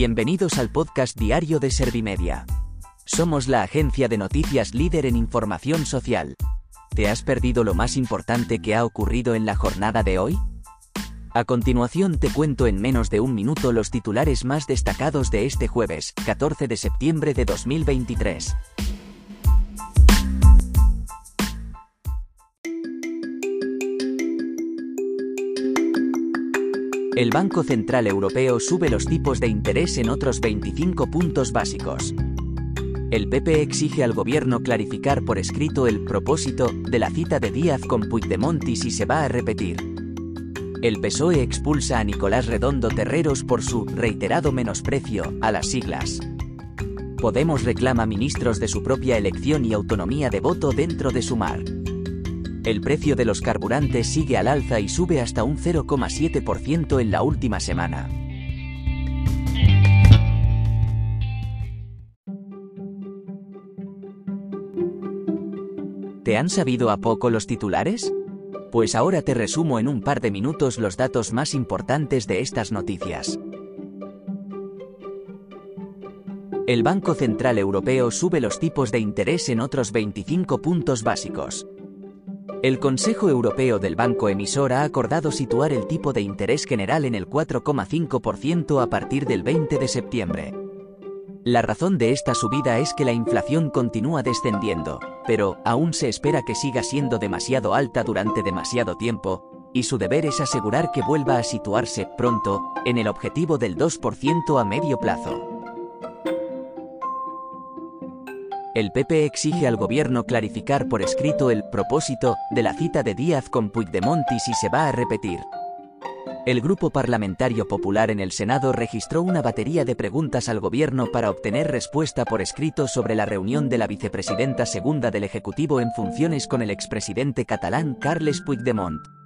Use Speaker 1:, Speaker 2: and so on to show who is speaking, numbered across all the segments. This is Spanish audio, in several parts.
Speaker 1: Bienvenidos al podcast diario de Servimedia. Somos la agencia de noticias líder en información social. ¿Te has perdido lo más importante que ha ocurrido en la jornada de hoy? A continuación te cuento en menos de un minuto los titulares más destacados de este jueves, 14 de septiembre de 2023. El Banco Central Europeo sube los tipos de interés en otros 25 puntos básicos. El PP exige al gobierno clarificar por escrito el propósito de la cita de Díaz con Puigdemont y si se va a repetir. El PSOE expulsa a Nicolás Redondo Terreros por su reiterado menosprecio a las siglas. Podemos reclama ministros de su propia elección y autonomía de voto dentro de Sumar. El precio de los carburantes sigue al alza y sube hasta un 0,7% en la última semana. ¿Te han sabido a poco los titulares? Pues ahora te resumo en un par de minutos los datos más importantes de estas noticias. El Banco Central Europeo sube los tipos de interés en otros 25 puntos básicos. El Consejo Europeo del Banco Emisor ha acordado situar el tipo de interés general en el 4,5% a partir del 20 de septiembre. La razón de esta subida es que la inflación continúa descendiendo, pero aún se espera que siga siendo demasiado alta durante demasiado tiempo, y su deber es asegurar que vuelva a situarse pronto en el objetivo del 2% a medio plazo. El PP exige al gobierno clarificar por escrito el propósito de la cita de Díaz con Puigdemont y si se va a repetir. El Grupo Parlamentario Popular en el Senado registró una batería de preguntas al gobierno para obtener respuesta por escrito sobre la reunión de la vicepresidenta segunda del Ejecutivo en funciones con el expresidente catalán Carles Puigdemont.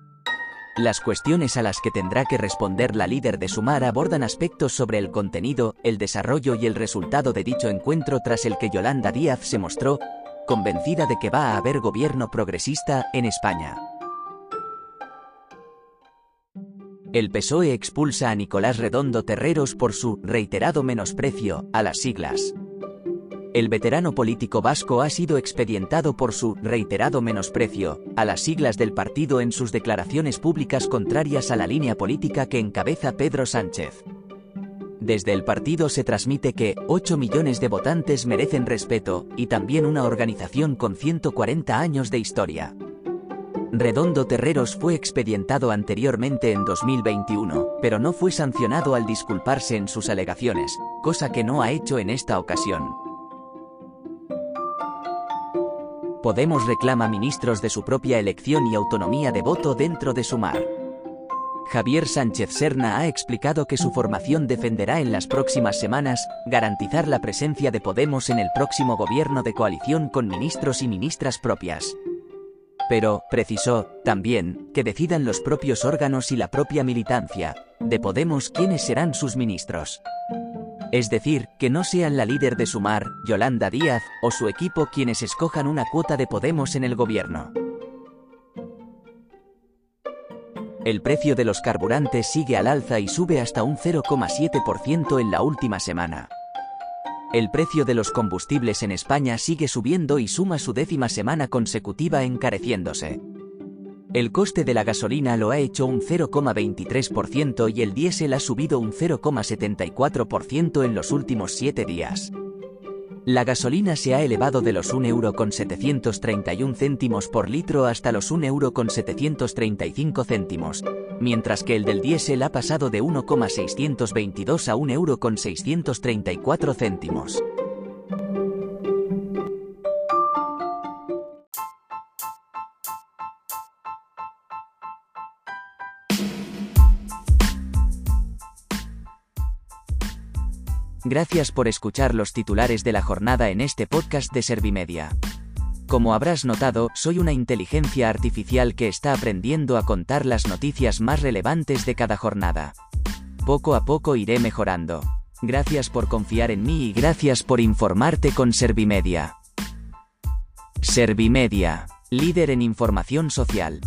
Speaker 1: Las cuestiones a las que tendrá que responder la líder de Sumar abordan aspectos sobre el contenido, el desarrollo y el resultado de dicho encuentro tras el que Yolanda Díaz se mostró convencida de que va a haber gobierno progresista en España. El PSOE expulsa a Nicolás Redondo Terreros por su reiterado menosprecio a las siglas. El veterano político vasco ha sido expedientado por su reiterado menosprecio a las siglas del partido en sus declaraciones públicas contrarias a la línea política que encabeza Pedro Sánchez. Desde el partido se transmite que 8 millones de votantes merecen respeto y también una organización con 140 años de historia. Redondo Terreros fue expedientado anteriormente en 2021, pero no fue sancionado al disculparse en sus alegaciones, cosa que no ha hecho en esta ocasión. Podemos reclama ministros de su propia elección y autonomía de voto dentro de Sumar. Javier Sánchez Serna ha explicado que su formación defenderá en las próximas semanas garantizar la presencia de Podemos en el próximo gobierno de coalición con ministros y ministras propias. Pero, precisó, también, que decidan los propios órganos y la propia militancia de Podemos quiénes serán sus ministros. Es decir, que no sean la líder de Sumar, Yolanda Díaz, o su equipo quienes escojan una cuota de Podemos en el gobierno. El precio de los carburantes sigue al alza y sube hasta un 0,7% en la última semana. El precio de los combustibles en España sigue subiendo y suma su décima semana consecutiva encareciéndose. El coste de la gasolina lo ha hecho un 0,23% y el diésel ha subido un 0,74% en los últimos siete días. La gasolina se ha elevado de los 1,731 euro céntimos por litro hasta los 1,735 euro céntimos, mientras que el del diésel ha pasado de 1,622 a 1,634 euro Gracias por escuchar los titulares de la jornada en este podcast de Servimedia. Como habrás notado, soy una inteligencia artificial que está aprendiendo a contar las noticias más relevantes de cada jornada. Poco a poco iré mejorando. Gracias por confiar en mí y gracias por informarte con Servimedia. Servimedia, líder en información social.